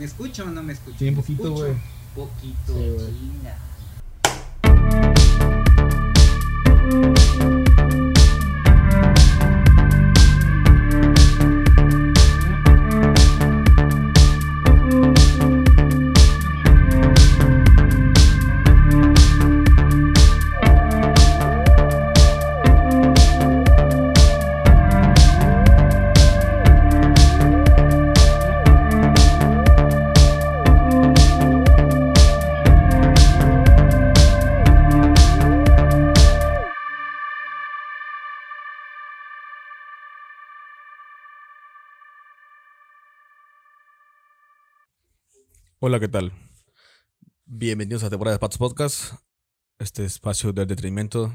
¿Me escucho o no me escucho? Sí, un ¿Me poquito, güey. Poquito, Sí, chinga. Hola, ¿qué tal? Bienvenidos a temporada de Patos Podcast, este espacio de entretenimiento,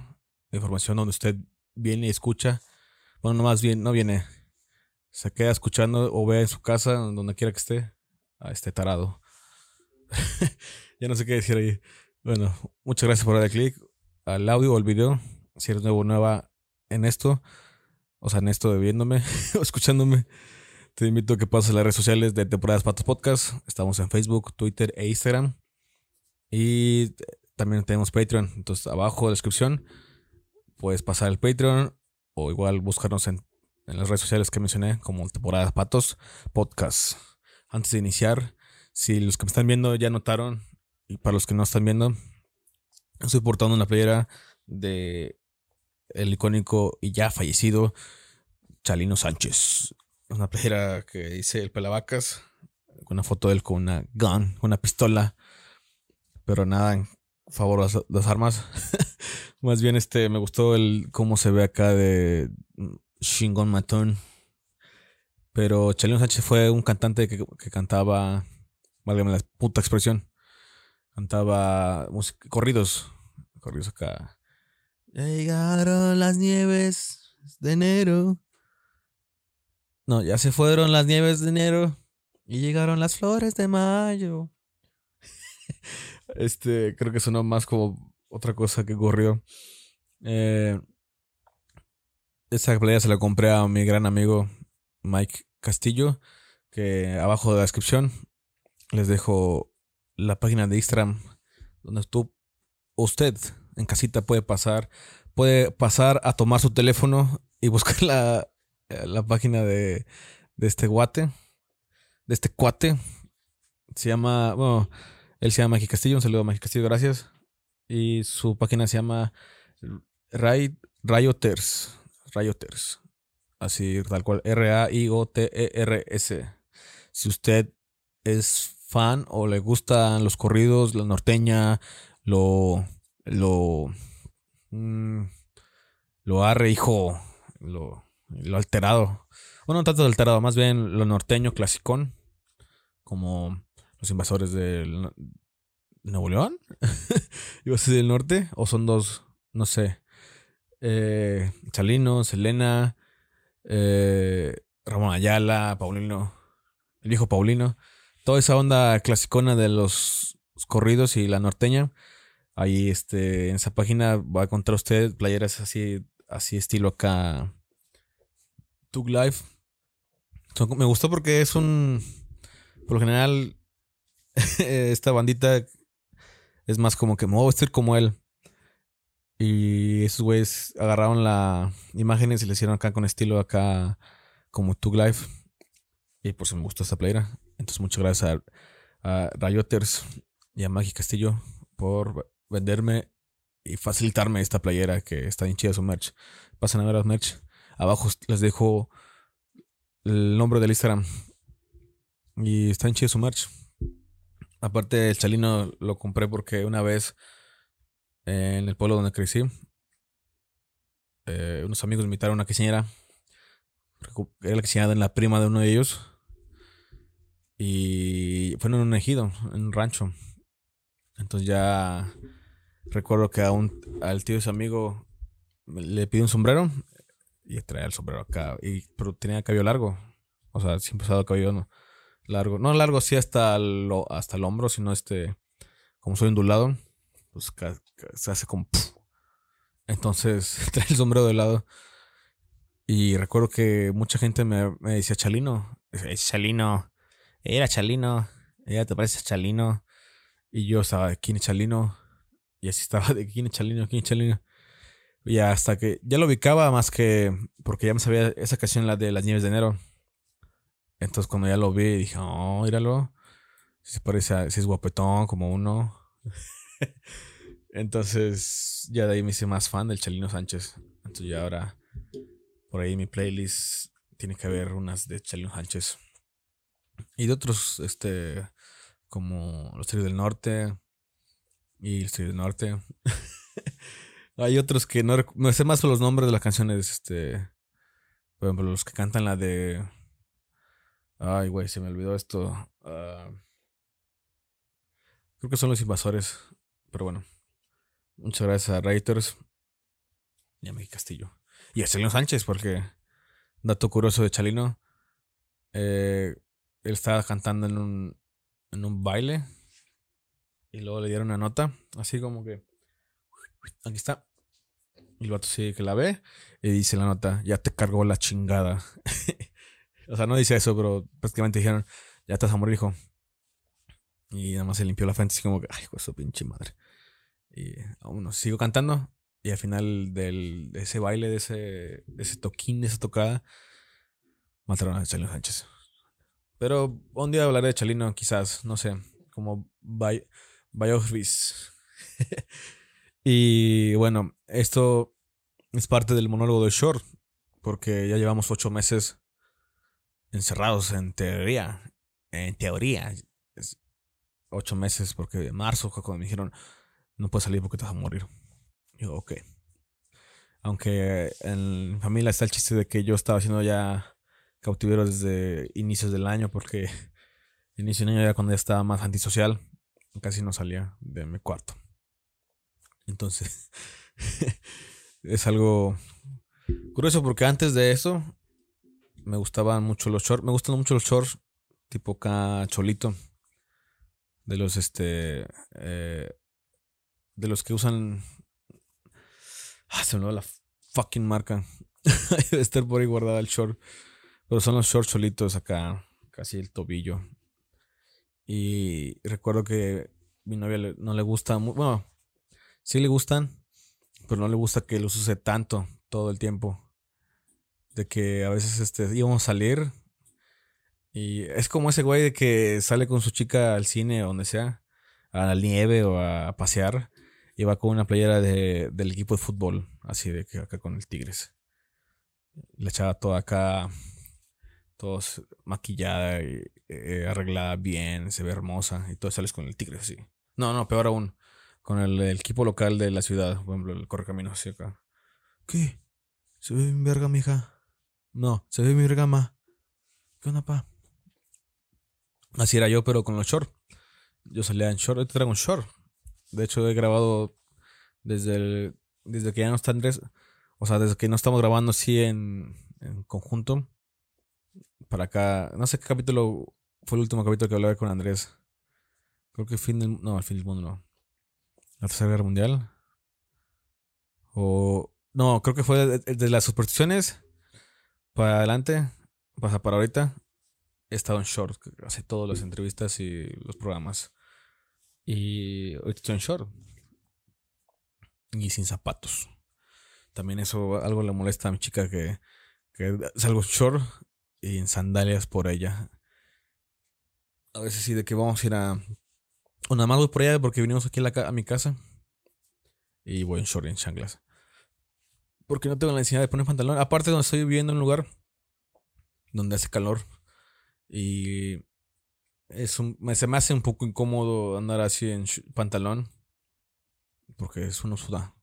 de información donde usted viene y escucha. Bueno, no más bien, no viene, se queda escuchando o ve en su casa, donde quiera que esté, a este tarado. ya no sé qué decir ahí. Bueno, muchas gracias por darle clic al audio o al video. Si eres nuevo o nueva en esto, o sea, en esto de viéndome o escuchándome. Te invito a que pases las redes sociales de Temporadas Patos Podcast. Estamos en Facebook, Twitter e Instagram. Y también tenemos Patreon. Entonces, abajo en la descripción puedes pasar el Patreon o igual buscarnos en, en las redes sociales que mencioné como Temporadas Patos Podcast. Antes de iniciar, si los que me están viendo ya notaron, y para los que no están viendo, estoy portando una playera de el icónico y ya fallecido Chalino Sánchez una playera que dice el pelavacas, con una foto de él con una gun, una pistola, pero nada en favor de las, armas. Más bien este me gustó el cómo se ve acá de Shingon Matón. Pero Chalino Sánchez fue un cantante que, que cantaba, válgame la puta expresión, cantaba corridos, corridos acá. Llegaron las nieves de enero. No, ya se fueron las nieves de enero y llegaron las flores de mayo. este, creo que sonó más como otra cosa que ocurrió. Eh, esa playa se la compré a mi gran amigo Mike Castillo, que abajo de la descripción les dejo la página de Instagram donde tú, usted en casita puede pasar, puede pasar a tomar su teléfono y buscar la, la página de, de este guate, de este cuate. Se llama, bueno, él se llama Magi Castillo, un saludo a Magi Castillo, gracias. Y su página se llama Ray, Rayoters, Rayoters. Así, tal cual, R-A-I-O-T-E-R-S. Si usted es fan o le gustan los corridos, la norteña, lo, lo, mm, lo arre, hijo, lo, lo alterado. Bueno, no tanto de alterado, más bien lo norteño clasicón. Como los invasores del no- Nuevo León. ¿Iba del norte? ¿O son dos? No sé. Eh, Chalino, Selena, eh, Ramón Ayala, Paulino, el viejo Paulino. Toda esa onda clasicona de los corridos y la norteña. Ahí este, en esa página va a encontrar usted playeras así, así estilo acá. Tug Life. Me gustó porque es un. Por lo general, esta bandita es más como que me vestir como él. Y esos güeyes agarraron la imágenes y le hicieron acá con estilo acá como Tug Life. Y por eso me gustó esta playera. Entonces, muchas gracias a, a Rayoters y a Maggie Castillo por venderme y facilitarme esta playera que está bien su merch. Pasen a ver las merch. Abajo les dejo el nombre del Instagram. Y está bien chido su merch. Aparte, el chalino lo compré porque una vez en el pueblo donde crecí, eh, unos amigos invitaron a una quinceañera. Era la quinceañera de la prima de uno de ellos. Y fue en un ejido, en un rancho. Entonces ya recuerdo que a un, al tío de su amigo le pidió un sombrero y traía el sombrero acá. Y, pero tenía cabello largo. O sea, siempre usado cabello largo. No largo así hasta, lo, hasta el hombro, sino este, como soy ondulado, pues se hace como... Entonces trae el sombrero de lado. Y recuerdo que mucha gente me, decía Chalino. Es Chalino. Era Chalino. ella te parece Chalino. Y yo estaba quién es Chalino. Y así estaba quién es Chalino, quién es Chalino. Y hasta que ya lo ubicaba más que porque ya me sabía esa canción, la de las nieves de enero. Entonces cuando ya lo vi dije, oh, míralo. Si parece, si es guapetón como uno. Entonces ya de ahí me hice más fan del Chalino Sánchez. Entonces ya ahora por ahí mi playlist tiene que haber unas de Chalino Sánchez. Y de otros, este, como Los Tríos del Norte y Los Tríos del Norte. Hay otros que no, no sé más los nombres de las canciones, este, por ejemplo, los que cantan la de... Ay, güey, se me olvidó esto. Ah, creo que son los invasores, pero bueno. Muchas gracias a Reuters y a Miguel Castillo. Y a Sánchez, porque, dato curioso de Chalino, eh, él estaba cantando en un, en un baile y luego le dieron una nota, así como que aquí está. Y el vato sí que la ve y dice la nota, ya te cargó la chingada. o sea, no dice eso, pero prácticamente dijeron, ya vas a morir, hijo. Y nada más se limpió la frente así como que, ay, su pinche madre. Y aún sigo cantando. Y al final del, de ese baile, de ese, de ese toquín, de esa tocada, mataron a Chalino Sánchez. Pero un día hablaré de Chalino, quizás, no sé, como Biofis. y bueno, esto es parte del monólogo de Short, porque ya llevamos ocho meses encerrados en teoría. En teoría. ocho meses, porque en marzo, cuando me dijeron, no puedes salir porque te vas a morir. Yo, ok. Aunque en familia está el chiste de que yo estaba haciendo ya cautiverio desde inicios del año porque inicio del año era cuando ya estaba más antisocial. Casi no salía de mi cuarto. Entonces, es algo curioso porque antes de eso me gustaban mucho los shorts. Me gustan mucho los shorts tipo cacholito. De los este. Eh, de los que usan. Ah, se me olvidó la fucking marca. Debe estar por ahí guardada el short. Pero son los shorts solitos acá, casi el tobillo. Y recuerdo que mi novia no le gusta, bueno, sí le gustan, pero no le gusta que los use tanto todo el tiempo. De que a veces este, íbamos a salir y es como ese güey de que sale con su chica al cine o donde sea, a la nieve o a pasear y va con una playera de, del equipo de fútbol, así de que acá con el Tigres. La echaba toda acá todos maquillada y eh, arreglada bien, se ve hermosa y todo sales con el tigre así. No, no, peor aún, con el, equipo local de la ciudad, por ejemplo, el correcamino hacia acá. ¿Qué? ¿Se ve mi verga, mija? No, se ve mi verga, ma. ¿Qué onda, pa? Así era yo, pero con los shorts. Yo salía en short, te traigo un short. De hecho, he grabado desde el, desde que ya no está Andrés, o sea, desde que no estamos grabando así en, en conjunto para acá. No sé qué capítulo fue el último capítulo que hablaba con Andrés. Creo que fin del. No, el fin del mundo no. La Tercera Guerra Mundial. O. No, creo que fue de, las supersticiones para adelante. Pasa para ahorita. He estado en short. Hace todas las entrevistas y los programas. Y ahorita estoy en short. Y sin zapatos. También eso algo le molesta a mi chica que, que salgo short y en sandalias por ella. A veces sí, de que vamos a ir a. O nada más por allá porque vinimos aquí a, mi casa. Y voy en short en chanclas. Porque no tengo la necesidad de poner pantalón. Aparte, donde estoy viviendo en un lugar donde hace calor. Y es un, se me hace un poco incómodo andar así en pantalón. Porque es uno suda.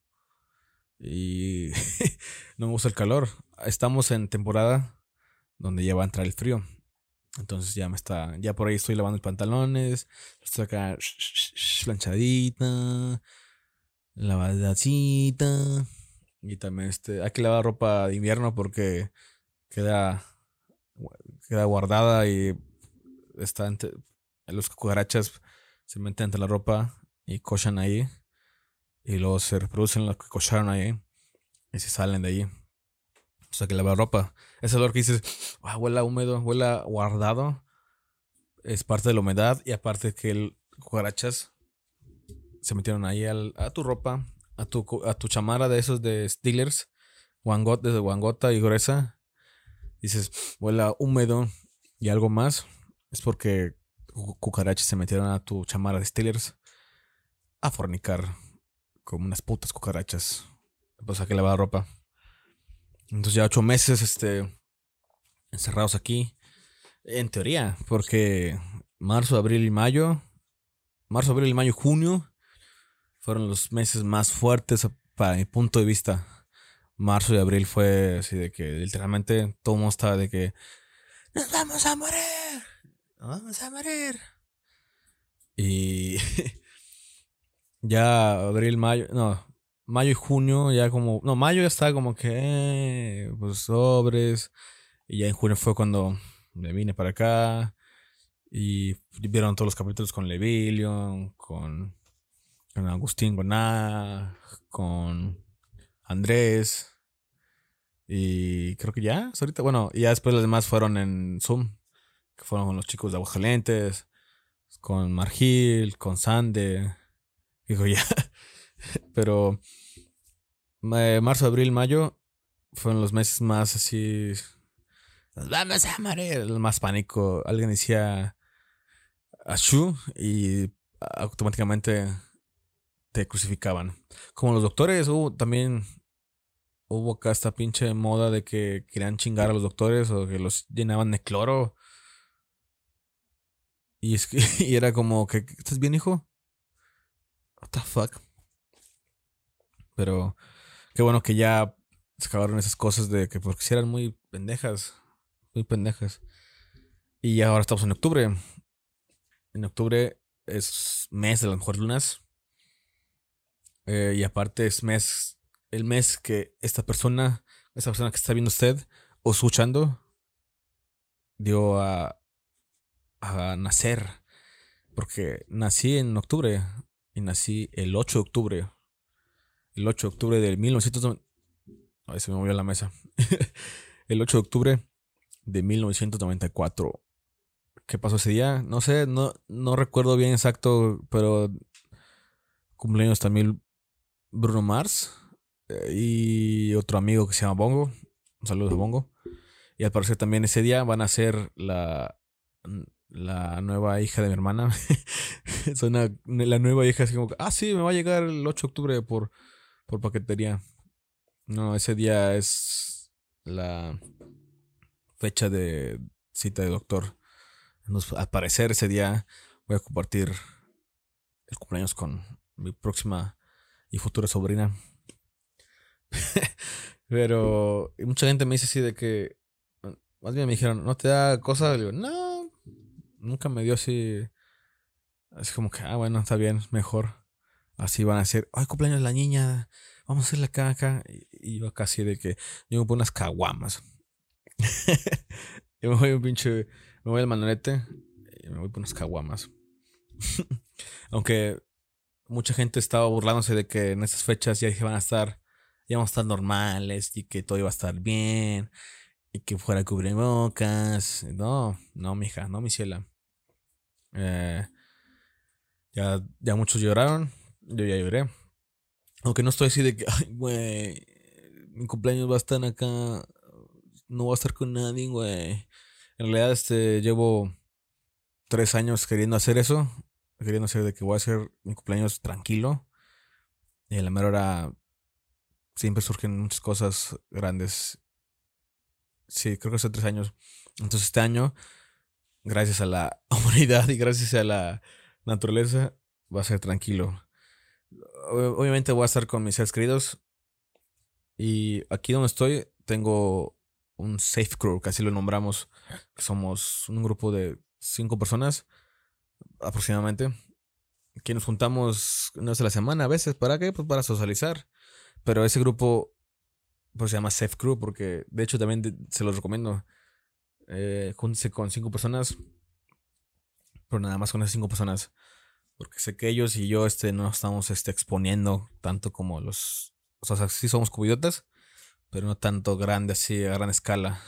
Y no me gusta el calor. Estamos en temporada donde ya va a entrar el frío. Entonces ya me está, ya por ahí estoy lavando los pantalones, estoy acá planchadita, lavadacita. Y también este, hay que lavar ropa de invierno porque queda, queda guardada y está entre, los cucarachas se meten entre la ropa y cochan ahí. Y luego se reproducen los que cocharon ahí y se salen de ahí. O sea, que lavar ropa. Ese olor que dices, ah, huele húmedo, huele guardado. es parte de la humedad y aparte que el cucarachas se metieron ahí a tu ropa, a tu, a tu chamara de esos de Steelers, desde guangota y gruesa. Dices, huele húmedo y algo más. Es porque cucarachas se metieron a tu chamara de Steelers a fornicar como unas putas cucarachas. Pues a que lavar ropa. Entonces ya ocho meses, este, encerrados aquí. En teoría, porque marzo, abril y mayo, marzo, abril y mayo, junio, fueron los meses más fuertes para mi punto de vista. Marzo y abril fue así de que literalmente todo el mundo estaba de que nos vamos a morir, nos vamos a morir. Y ya abril, mayo, no, mayo y junio ya como, no, mayo ya estaba como que, eh, pues sobres. Y ya en junio fue cuando me vine para acá y vieron todos los capítulos con Levillion, con, con Agustín Goná, con Andrés. Y creo que ya, ahorita, bueno, y ya después los demás fueron en Zoom, que fueron con los chicos de Aguascalientes, con Margil, con Sande. Digo, ya. Pero marzo, abril, mayo fueron los meses más así vamos a morir. Más pánico. Alguien decía Ashu y automáticamente te crucificaban. Como los doctores, hubo también hubo acá esta pinche moda de que querían chingar a los doctores o que los llenaban de cloro. Y, es y era como que, ¿estás bien, hijo? What the fuck? Pero qué bueno que ya se acabaron esas cosas de que porque si eran muy pendejas muy pendejas. Y ahora estamos en octubre. En octubre es mes de las mejores lunas. Eh, y aparte es mes, el mes que esta persona, esta persona que está viendo usted o escuchando, dio a, a nacer. Porque nací en octubre y nací el 8 de octubre. El 8 de octubre del 1990. A ver, se me movió la mesa. el 8 de octubre de 1994. ¿Qué pasó ese día? No sé, no, no recuerdo bien exacto, pero cumpleaños también Bruno Mars eh, y otro amigo que se llama Bongo. Un saludo a Bongo. Y al parecer también ese día van a ser la, la nueva hija de mi hermana. la nueva hija así como, ah, sí, me va a llegar el 8 de octubre por, por paquetería. No, ese día es la fecha de cita de doctor. al parecer ese día voy a compartir el cumpleaños con mi próxima y futura sobrina. Pero mucha gente me dice así de que, más bien me dijeron, ¿no te da cosa? Digo, no, nunca me dio así. Así como que, ah, bueno, está bien, mejor. Así van a ser, ay, cumpleaños la niña, vamos a hacerle acá, acá. Y yo casi de que yo me pongo unas caguamas. yo me voy un pinche. Me voy al manolete y me voy por unas caguamas. Aunque mucha gente estaba burlándose de que en esas fechas ya van a estar. Ya vamos a estar normales y que todo iba a estar bien. Y que fuera cubrebocas. No, no, mija, no, mi ciela. Eh, ya, ya muchos lloraron. Yo ya lloré. Aunque no estoy así de que, ay, güey, mi cumpleaños va a estar acá no voy a estar con nadie, güey. En realidad, este, llevo tres años queriendo hacer eso. Queriendo hacer de que voy a hacer mi cumpleaños tranquilo. Y en la mera hora siempre surgen muchas cosas grandes. Sí, creo que hace tres años. Entonces este año, gracias a la humanidad y gracias a la naturaleza, va a ser tranquilo. Obviamente voy a estar con mis seres queridos. Y aquí donde estoy, tengo un safe crew, que así lo nombramos. Somos un grupo de cinco personas aproximadamente. Que nos juntamos una vez a la semana a veces. ¿Para qué? Pues para socializar. Pero ese grupo pues se llama Safe Crew porque de hecho también se los recomiendo. Eh, júntense con cinco personas. Pero nada más con esas cinco personas. Porque sé que ellos y yo este, no estamos este, exponiendo tanto como los... O sea, sí somos cubidotas pero no tanto grande así, a gran escala.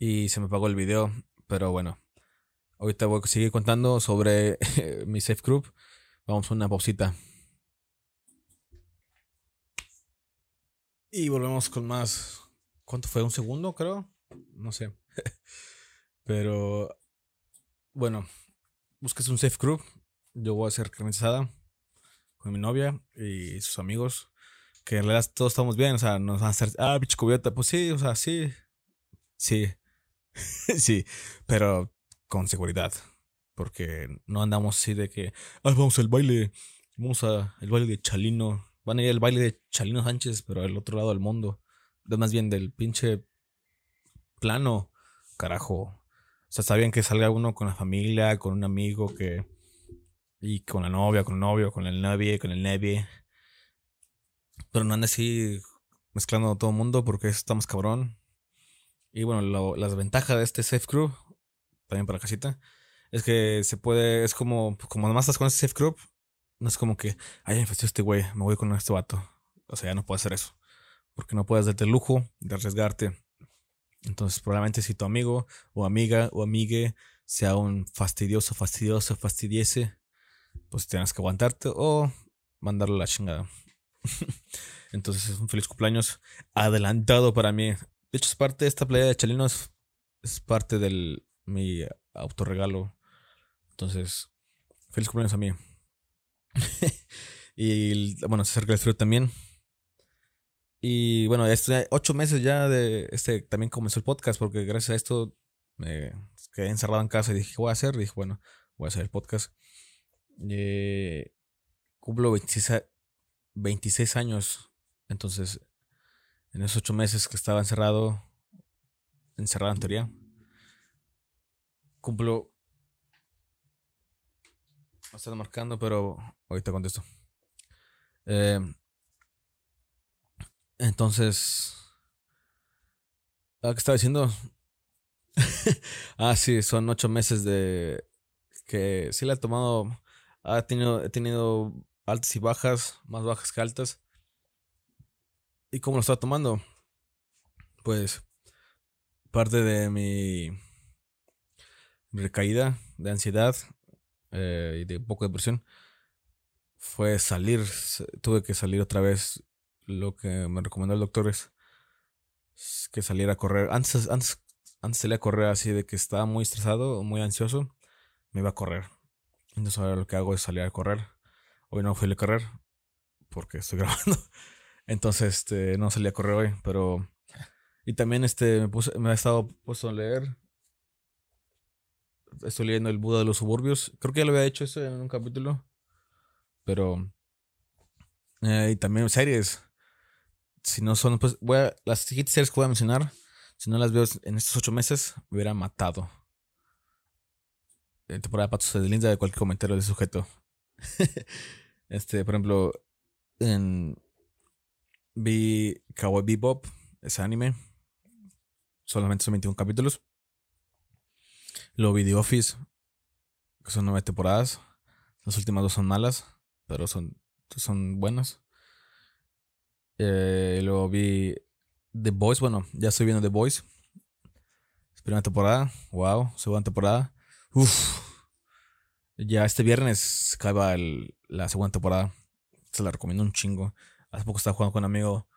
Y se me apagó el video, pero bueno. ahorita voy a seguir contando sobre mi safe group. Vamos a una pausita. Y volvemos con más. ¿Cuánto fue? ¿Un segundo, creo? No sé. Pero. Bueno. Busques un safe group. Yo voy a hacer carne con mi novia y sus amigos. Que en realidad todos estamos bien. O sea, nos van a hacer. Ah, bicho cubierta. Pues sí, o sea, sí. Sí. sí. Pero con seguridad. Porque no andamos así de que. Ah, vamos al baile. Vamos a el baile de Chalino Van a ir al baile de Chalino Sánchez, pero al otro lado del mundo. Más bien del pinche plano. Carajo. O sea, está bien que salga uno con la familia, con un amigo que. Y con la novia, con el novio, con el novio, con el novio. Pero no ande así mezclando a todo el mundo porque estamos cabrón. Y bueno, las ventajas de este Safe Crew, también para casita, es que se puede, es como, como además estás con este Safe Crew, no es como que, ay, me este güey, me voy con este vato. O sea, ya no puedes hacer eso. Porque no puedes darte el lujo de arriesgarte. Entonces, probablemente si tu amigo o amiga o amigue sea un fastidioso, fastidioso, fastidiese, pues tienes que aguantarte o mandarle la chingada. Entonces, es un feliz cumpleaños adelantado para mí. De hecho, es parte de esta playa de Chalinos. Es parte de mi autorregalo. Entonces, feliz cumpleaños a mí. y bueno, se acerca el frío también. Y bueno, este, ocho meses ya de este también comenzó el podcast porque gracias a esto me quedé encerrado en casa y dije, ¿qué voy a hacer? dije, bueno, voy a hacer el podcast. Eh, cumplo 26, 26 años. Entonces, en esos ocho meses que estaba encerrado, encerrado en teoría, cumplo me están marcando, pero ahorita contesto. Eh, entonces. ¿Qué estaba diciendo? ah, sí, son ocho meses de. que sí le ha tomado. Ha tenido, he tenido altas y bajas, más bajas que altas. ¿Y cómo lo está tomando? Pues. Parte de mi recaída de ansiedad eh, y de poco de depresión fue salir. Tuve que salir otra vez. Lo que me recomendó el doctor es que saliera a correr. Antes, antes, antes salía a correr así de que estaba muy estresado muy ansioso. Me iba a correr. Entonces ahora lo que hago es salir a correr. Hoy no fui a correr porque estoy grabando. Entonces este, no salí a correr hoy, pero... Y también este, me, puse, me he estado puesto a leer estoy leyendo El Buda de los Suburbios. Creo que ya lo había hecho eso en un capítulo. Pero. Eh, y también series. Si no son, pues, voy a, las siguientes series que voy a mencionar, si no las veo en estos ocho meses, me hubiera matado. Temporada de Patos se deslinda de cualquier comentario de sujeto. este, por ejemplo, en. Vi Cowboy Bebop, ese anime. Solamente son 21 capítulos. Lo vi The Office, que son nueve temporadas. Las últimas dos son malas, pero son, son buenas. Eh, luego vi The Boys. Bueno, ya estoy viendo The Boys. Primera temporada. Wow. Segunda temporada. Uf. Ya este viernes acaba la segunda temporada. Se la recomiendo un chingo. Hace poco estaba jugando con un amigo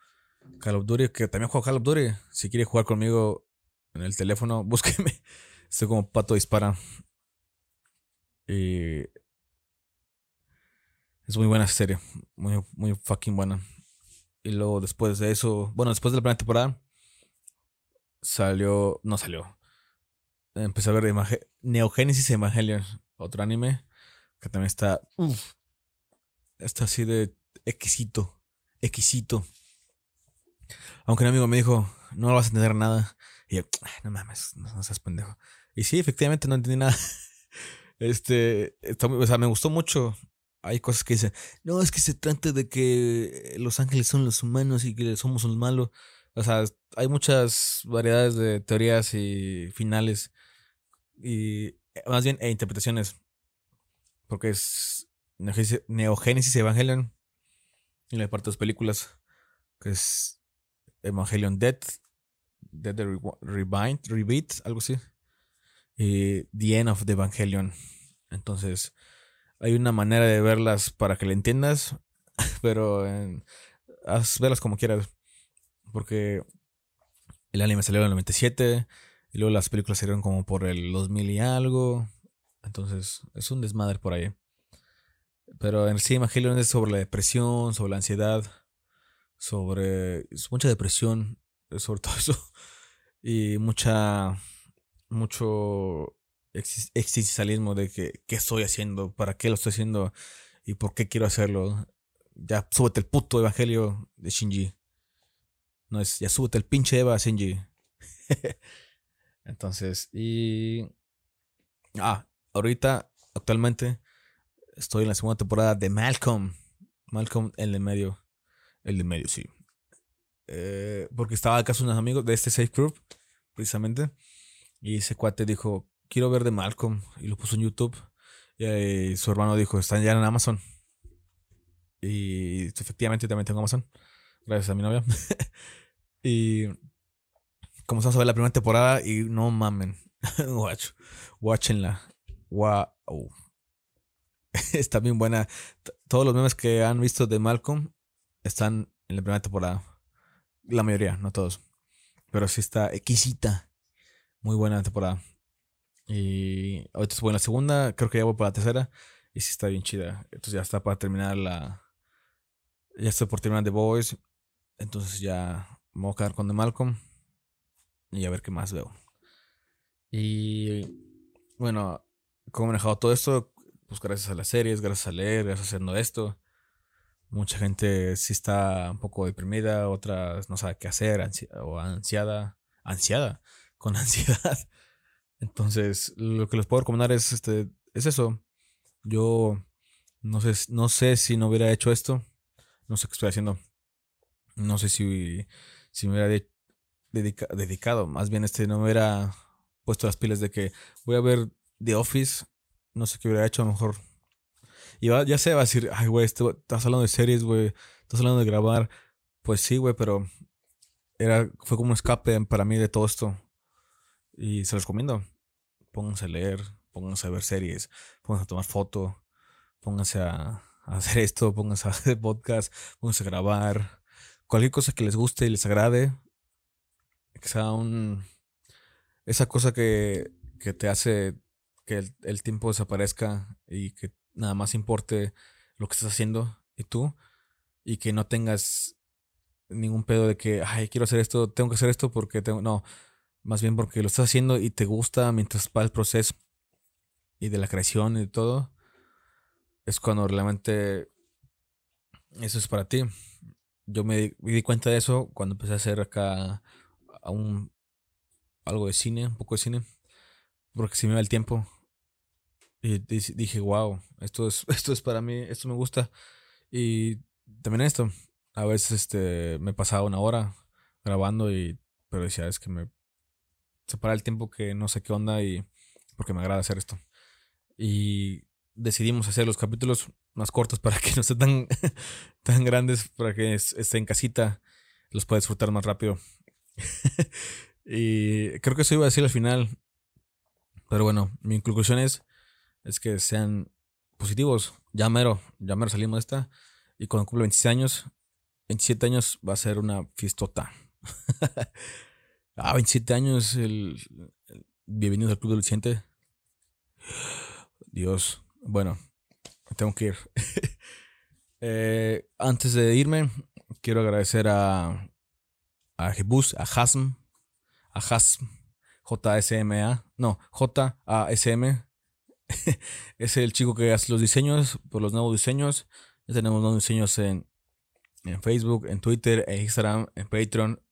Call of Duty, que también juega Call of Duty. Si quiere jugar conmigo en el teléfono, búsqueme. Estoy como pato dispara. Y. Es muy buena serie. Muy, muy fucking buena. Y luego después de eso. Bueno, después de la primera temporada. Salió. No salió. Empecé a ver Neogénesis Evangelion. Otro anime. Que también está. está así de exquisito. Exquisito. Aunque un amigo me dijo, no vas a entender nada. Y yo, no mames, no, seas pendejo. Y sí, efectivamente no entendí nada. Este, o sea, me gustó mucho. Hay cosas que dicen, no, es que se trata de que los ángeles son los humanos y que somos los malos. O sea, hay muchas variedades de teorías y finales. Y más bien, e interpretaciones. Porque es Neogénesis Evangelion. Y la parte de las películas. Que es Evangelion Death Dead Rebind, Rebeat, algo así. y The End of the Evangelion. Entonces, hay una manera de verlas para que le entiendas, pero eh, haz verlas como quieras. Porque el anime salió en el 97 y luego las películas salieron como por el 2000 y algo. Entonces, es un desmadre por ahí. Pero en sí, Evangelion es sobre la depresión, sobre la ansiedad, sobre mucha depresión, sobre todo eso. Y mucha, mucho existencialismo de que qué estoy haciendo, para qué lo estoy haciendo y por qué quiero hacerlo. Ya súbete el puto evangelio de Shinji. No es, ya súbete el pinche Eva Shinji. Entonces, y. Ah, ahorita, actualmente, estoy en la segunda temporada de Malcolm. Malcolm, el de medio. El de medio, sí. Eh, porque estaba acá unos amigos de este Safe Group, precisamente. Y ese cuate dijo, quiero ver de Malcolm. Y lo puso en YouTube. Y su hermano dijo, están ya en Amazon. Y efectivamente también tengo Amazon. Gracias a mi novia. y comenzamos a ver la primera temporada y no mamen. Watch, watchenla. Wow. Está bien buena. Todos los memes que han visto de Malcolm están en la primera temporada. La mayoría, no todos. Pero sí está exquisita. Muy buena temporada. Y ahorita estoy en la segunda. Creo que ya voy para la tercera. Y sí está bien chida. Entonces ya está para terminar la. Ya estoy por terminar The Boys. Entonces ya me voy a quedar con The Malcolm. Y a ver qué más veo. Y bueno, como he manejado todo esto, pues gracias a las series, gracias a leer, gracias a haciendo esto. Mucha gente sí está un poco deprimida, otras no sabe qué hacer, o ansiada, ansiada, con ansiedad. Entonces, lo que les puedo recomendar es este es eso. Yo no sé, no sé si no hubiera hecho esto, no sé qué estoy haciendo. No sé si, si me hubiera dedicado, más bien este no me hubiera puesto las pilas de que voy a ver The Office, no sé qué hubiera hecho, a lo mejor y ya se va a decir, ay, güey, estás hablando de series, güey, estás hablando de grabar. Pues sí, güey, pero era, fue como un escape para mí de todo esto. Y se los recomiendo. Pónganse a leer, pónganse a ver series, pónganse a tomar fotos, pónganse a, hacer esto, pónganse a hacer podcast, pónganse a grabar. Cualquier cosa que les guste y les agrade, sea un... Esa cosa que, que te hace que el, el tiempo desaparezca y que nada más importe lo que estás haciendo y tú, y que no tengas ningún pedo de que, ay, quiero hacer esto, tengo que hacer esto porque tengo, no, más bien porque lo estás haciendo y te gusta mientras va el proceso y de la creación y todo, es cuando realmente eso es para ti. Yo me di, cuenta de eso cuando empecé a hacer acá a un, algo de cine, un poco de cine, porque si me va el tiempo y dije, wow, esto es, esto es para mí, esto me gusta. Y también esto, a veces este, me pasaba una hora grabando y, pero decía, es que me separa el tiempo que no sé qué onda y porque me agrada hacer esto. Y decidimos hacer los capítulos más cortos para que no sean tan, tan grandes, para que esté en casita, los pueda disfrutar más rápido. y creo que eso iba a decir al final. Pero bueno, mi conclusión es es que sean positivos. Ya mero, ya mero salimos de esta. Y cuando cumple 26 años, 27 años va a ser una fiestota. ah, 27 años, el, bienvenidos al Club del Vicente. Dios. Bueno, tengo que ir. Eh, antes de irme, quiero agradecer a, a Jebus, a Hasm, a Hasm, J-S-M-A, no, J-A-S-M, es el chico que hace los diseños, por los nuevos diseños. Ya tenemos nuevos diseños en, en Facebook, en Twitter, en Instagram, en Patreon,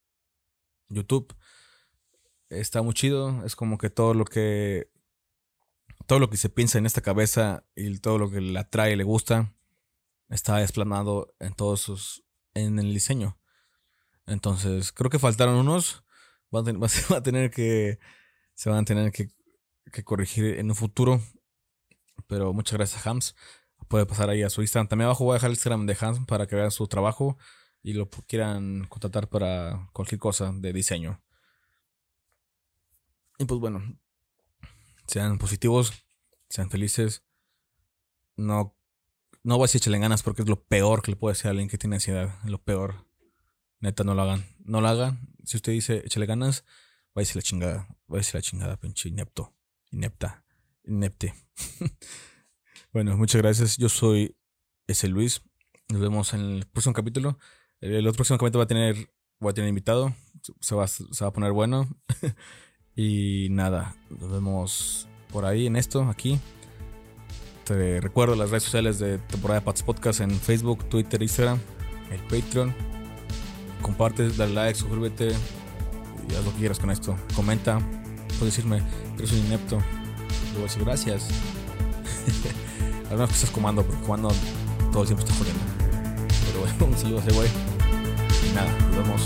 YouTube. Está muy chido. Es como que todo lo que. Todo lo que se piensa en esta cabeza y todo lo que le atrae y le gusta está explanado en todos sus. en el diseño. Entonces, creo que faltaron unos. Van a, tener que. Se van a tener que, que corregir en un futuro. Pero muchas gracias, Hams. Puede pasar ahí a su Instagram. También abajo voy a dejar el Instagram de Hams para que vean su trabajo y lo quieran contratar para cualquier cosa de diseño. Y pues bueno, Sean positivos, sean felices. No, no voy a decir ganas porque es lo peor que le puede decir a alguien que tiene ansiedad. Lo peor. Neta, no lo hagan. No lo hagan. Si usted dice échale ganas, va decir la chingada. Va decir la chingada, pinche inepto. Inepta. Inepte. bueno, muchas gracias. Yo soy ese Luis. Nos vemos en el próximo capítulo. El, otro próximo capítulo va a tener, voy a tener invitado. Se va, se va a poner bueno. y nada, nos vemos por ahí en esto, aquí. Te recuerdo las redes sociales de temporada de Pats Podcast en Facebook, Twitter, Instagram, el Patreon. Comparte, dale like, suscríbete y haz lo que quieras con esto. Comenta, puedes decirme que soy inepto. Yo voy a decir gracias. Al menos que estás comando, porque comando todo el tiempo está jodiendo. Pero bueno, un saludo a ese güey. Y nada, nos vemos